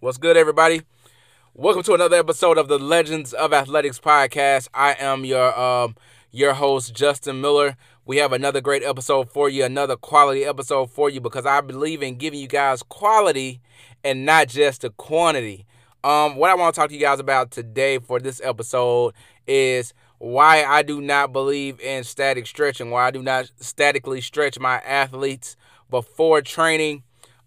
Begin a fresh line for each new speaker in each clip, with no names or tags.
What's good, everybody? Welcome to another episode of the Legends of Athletics podcast. I am your um your host Justin Miller. We have another great episode for you, another quality episode for you because I believe in giving you guys quality and not just the quantity. Um, what I want to talk to you guys about today for this episode is why I do not believe in static stretching, why I do not statically stretch my athletes before training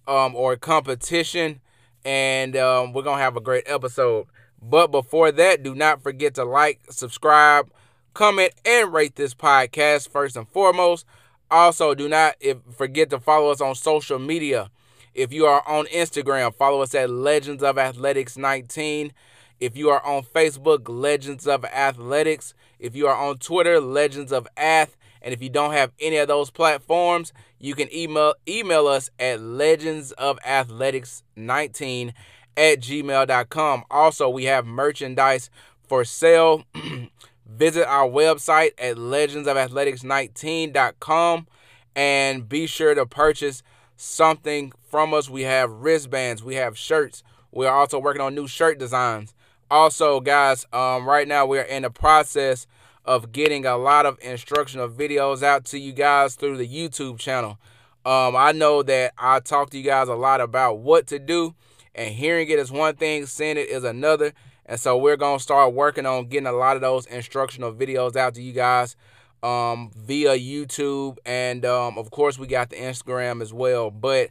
um, or competition. And um, we're to have a great episode. But before that, do not forget to like, subscribe, comment, and rate this podcast first and foremost. Also, do not forget to follow us on social media. If you are on Instagram, follow us at Legends of Athletics 19. If you are on Facebook, Legends of Athletics. If you are on Twitter, Legends of Ath. And if you don't have any of those platforms, you can email email us at legendsofathletics19 at gmail.com. Also, we have merchandise for sale. Visit our website at legendsofathletics19.com and be sure to purchase something from us. We have wristbands, we have shirts. We are also working on new shirt designs. Also, guys, um, right now we are in the process of getting a lot of instructional videos out to you guys through the YouTube channel. Um, I know that I talk to you guys a lot about what to do, and hearing it is one thing, seeing it is another. And so we're gonna start working on getting a lot of those instructional videos out to you guys um, via YouTube, and um, of course we got the Instagram as well. But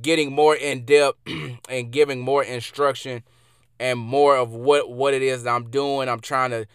getting more in depth and giving more instruction and more of what what it is that I'm doing. I'm trying to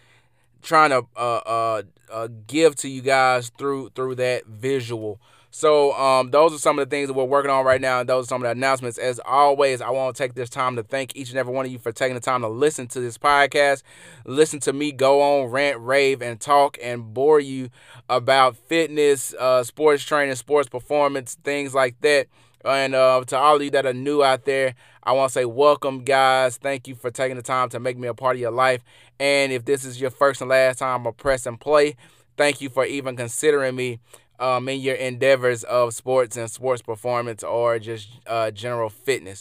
trying to uh, uh, uh, give to you guys through through that visual. So um, those are some of the things that we're working on right now, and those are some of the announcements. As always, I want to take this time to thank each and every one of you for taking the time to listen to this podcast, listen to me go on, rant, rave, and talk and bore you about fitness, uh, sports training, sports performance, things like that. And uh, to all of you that are new out there, I want to say welcome, guys. Thank you for taking the time to make me a part of your life. And if this is your first and last time of press and play, thank you for even considering me um, in your endeavors of sports and sports performance or just uh, general fitness.